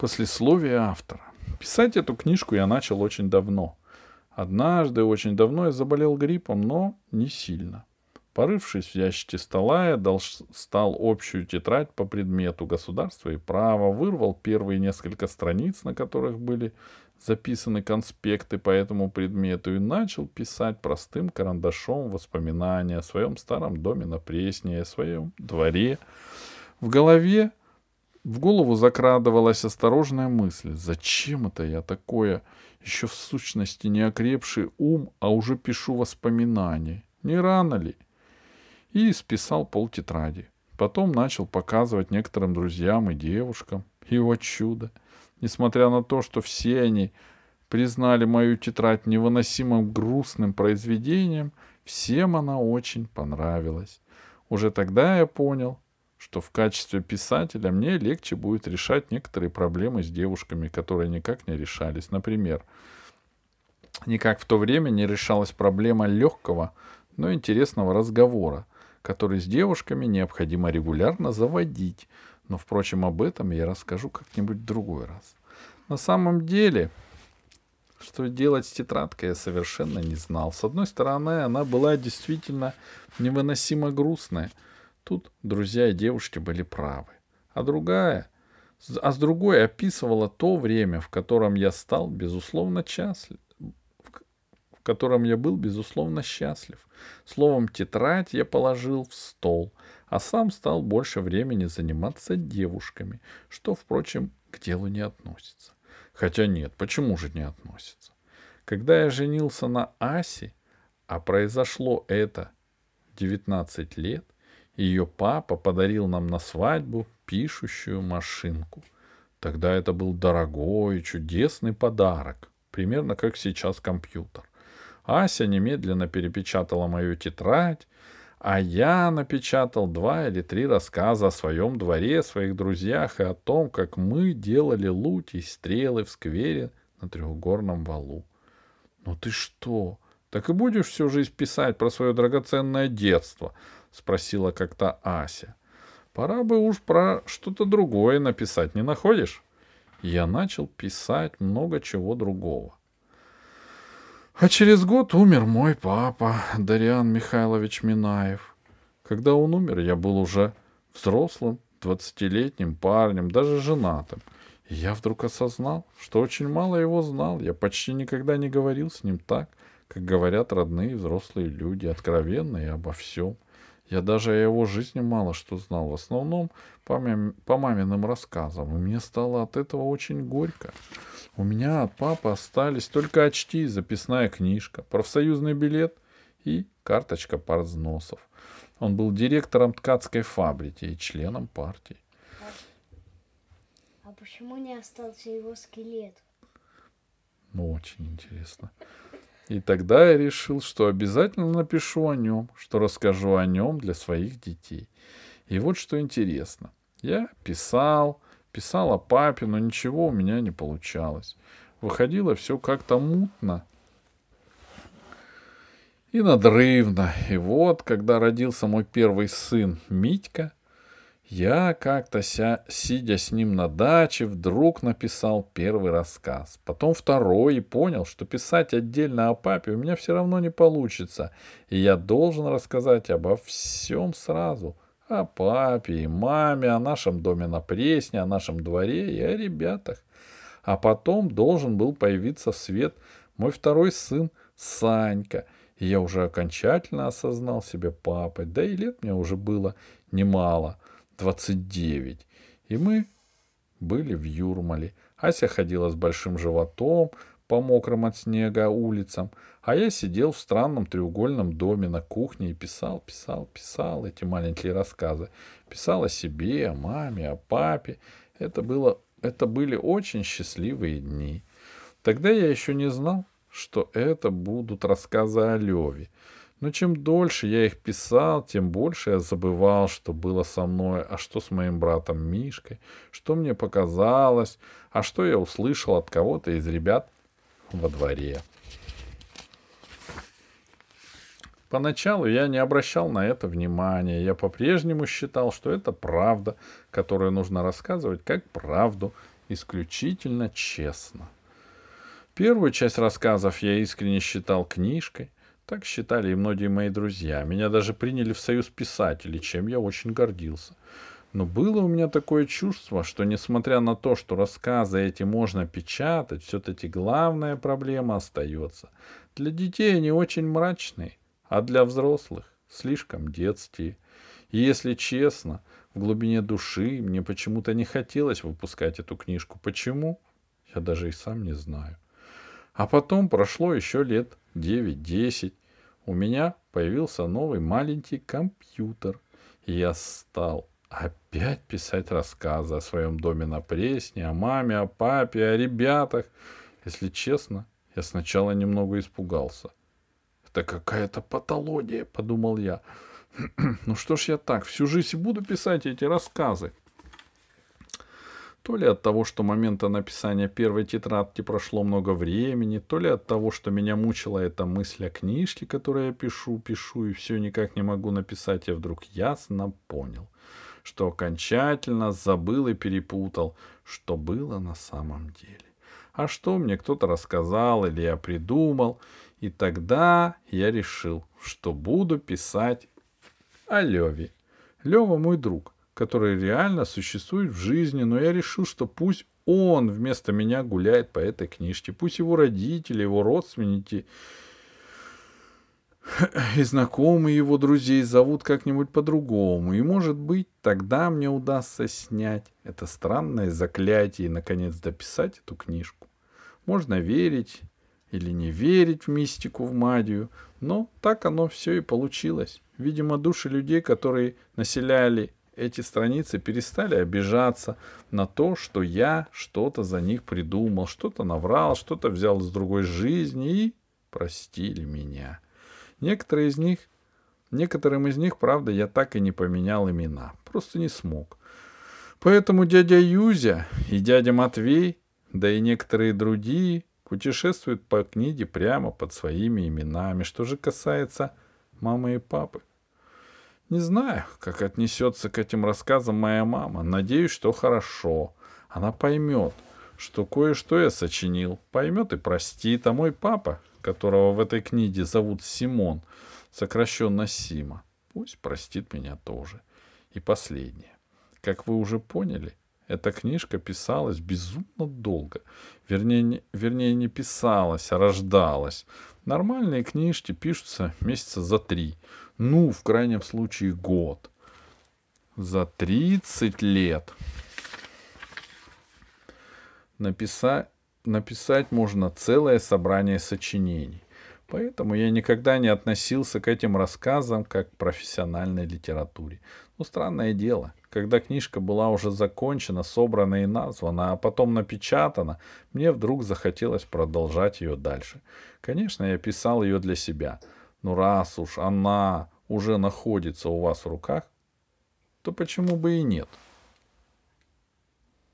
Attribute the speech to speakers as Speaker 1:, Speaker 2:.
Speaker 1: Послесловие автора. Писать эту книжку я начал очень давно. Однажды, очень давно я заболел гриппом, но не сильно. Порывшись в ящике стола, я достал общую тетрадь по предмету государства и права, вырвал первые несколько страниц, на которых были записаны конспекты по этому предмету, и начал писать простым карандашом воспоминания о своем старом доме на Пресне, о своем дворе. В голове в голову закрадывалась осторожная мысль. Зачем это я такое, еще в сущности не окрепший ум, а уже пишу воспоминания? Не рано ли? И списал пол тетради. Потом начал показывать некоторым друзьям и девушкам. Вот чудо. Несмотря на то, что все они признали мою тетрадь невыносимым грустным произведением, всем она очень понравилась. Уже тогда я понял, что в качестве писателя мне легче будет решать некоторые проблемы с девушками, которые никак не решались. Например, никак в то время не решалась проблема легкого, но интересного разговора, который с девушками необходимо регулярно заводить. Но, впрочем, об этом я расскажу как-нибудь в другой раз. На самом деле, что делать с тетрадкой, я совершенно не знал. С одной стороны, она была действительно невыносимо грустная — Тут друзья и девушки были правы. А другая, а с другой описывала то время, в котором я стал безусловно счастлив, в котором я был безусловно счастлив. Словом, тетрадь я положил в стол, а сам стал больше времени заниматься девушками, что, впрочем, к делу не относится. Хотя нет, почему же не относится? Когда я женился на Асе, а произошло это 19 лет, ее папа подарил нам на свадьбу пишущую машинку. Тогда это был дорогой, чудесный подарок, примерно как сейчас компьютер. Ася немедленно перепечатала мою тетрадь, а я напечатал два или три рассказа о своем дворе, своих друзьях и о том, как мы делали луки и стрелы в сквере на трехгорном валу. Ну ты что? Так и будешь всю жизнь писать про свое драгоценное детство, — спросила как-то Ася. «Пора бы уж про что-то другое написать, не находишь?» Я начал писать много чего другого. А через год умер мой папа, Дариан Михайлович Минаев. Когда он умер, я был уже взрослым, двадцатилетним парнем, даже женатым. И я вдруг осознал, что очень мало его знал. Я почти никогда не говорил с ним так, как говорят родные взрослые люди, откровенно и обо всем — я даже о его жизни мало что знал, в основном по, мам... по маминым рассказам, и мне стало от этого очень горько. У меня от папы остались только очки, записная книжка, профсоюзный билет и карточка партвзносов. Он был директором ткацкой фабрики и членом партии.
Speaker 2: А почему не остался его скелет?
Speaker 1: Ну, очень интересно. И тогда я решил, что обязательно напишу о нем, что расскажу о нем для своих детей. И вот что интересно. Я писал, писал о папе, но ничего у меня не получалось. Выходило все как-то мутно и надрывно. И вот, когда родился мой первый сын Митька, я как-то, ся, сидя с ним на даче, вдруг написал первый рассказ, потом второй и понял, что писать отдельно о папе у меня все равно не получится, и я должен рассказать обо всем сразу. О папе и маме, о нашем доме на Пресне, о нашем дворе и о ребятах. А потом должен был появиться в свет мой второй сын Санька, и я уже окончательно осознал себя папой, да и лет мне уже было немало — 29. И мы были в Юрмале. Ася ходила с большим животом по мокрым от снега улицам, а я сидел в странном треугольном доме на кухне и писал, писал, писал эти маленькие рассказы. Писал о себе, о маме, о папе. Это, было, это были очень счастливые дни. Тогда я еще не знал, что это будут рассказы о Леве. Но чем дольше я их писал, тем больше я забывал, что было со мной, а что с моим братом Мишкой, что мне показалось, а что я услышал от кого-то из ребят во дворе. Поначалу я не обращал на это внимания. Я по-прежнему считал, что это правда, которую нужно рассказывать как правду, исключительно честно. Первую часть рассказов я искренне считал книжкой. Так считали и многие мои друзья. Меня даже приняли в союз писателей, чем я очень гордился. Но было у меня такое чувство, что несмотря на то, что рассказы эти можно печатать, все-таки главная проблема остается. Для детей они очень мрачные, а для взрослых слишком детские. И если честно, в глубине души мне почему-то не хотелось выпускать эту книжку. Почему? Я даже и сам не знаю. А потом прошло еще лет 9-10. У меня появился новый маленький компьютер. И я стал опять писать рассказы о своем доме на Пресне, о маме, о папе, о ребятах. Если честно, я сначала немного испугался. Это какая-то патология, подумал я. ну что ж я так, всю жизнь буду писать эти рассказы. То ли от того, что момента написания первой тетрадки прошло много времени, то ли от того, что меня мучила эта мысль о книжке, которую я пишу, пишу и все никак не могу написать, я вдруг ясно понял, что окончательно забыл и перепутал, что было на самом деле. А что мне кто-то рассказал или я придумал, и тогда я решил, что буду писать о Леве. Лева мой друг — который реально существует в жизни, но я решил, что пусть он вместо меня гуляет по этой книжке, пусть его родители, его родственники и знакомые его друзей зовут как-нибудь по-другому, и, может быть, тогда мне удастся снять это странное заклятие и, наконец, дописать эту книжку. Можно верить или не верить в мистику, в магию, но так оно все и получилось. Видимо, души людей, которые населяли эти страницы перестали обижаться на то, что я что-то за них придумал, что-то наврал, что-то взял из другой жизни и простили меня. Некоторые из них, некоторым из них, правда, я так и не поменял имена, просто не смог. Поэтому дядя Юзя и дядя Матвей, да и некоторые другие путешествуют по книге прямо под своими именами. Что же касается мамы и папы, не знаю, как отнесется к этим рассказам моя мама. Надеюсь, что хорошо. Она поймет, что кое-что я сочинил. Поймет и простит. А мой папа, которого в этой книге зовут Симон, сокращенно Сима, пусть простит меня тоже. И последнее. Как вы уже поняли, эта книжка писалась безумно долго. Вернее, не, вернее, не писалась, а рождалась. Нормальные книжки пишутся месяца за три. Ну, в крайнем случае, год. За 30 лет написать, написать можно целое собрание сочинений. Поэтому я никогда не относился к этим рассказам как к профессиональной литературе. Но странное дело, когда книжка была уже закончена, собрана и названа, а потом напечатана, мне вдруг захотелось продолжать ее дальше. Конечно, я писал ее для себя — ну раз уж она уже находится у вас в руках, то почему бы и нет? —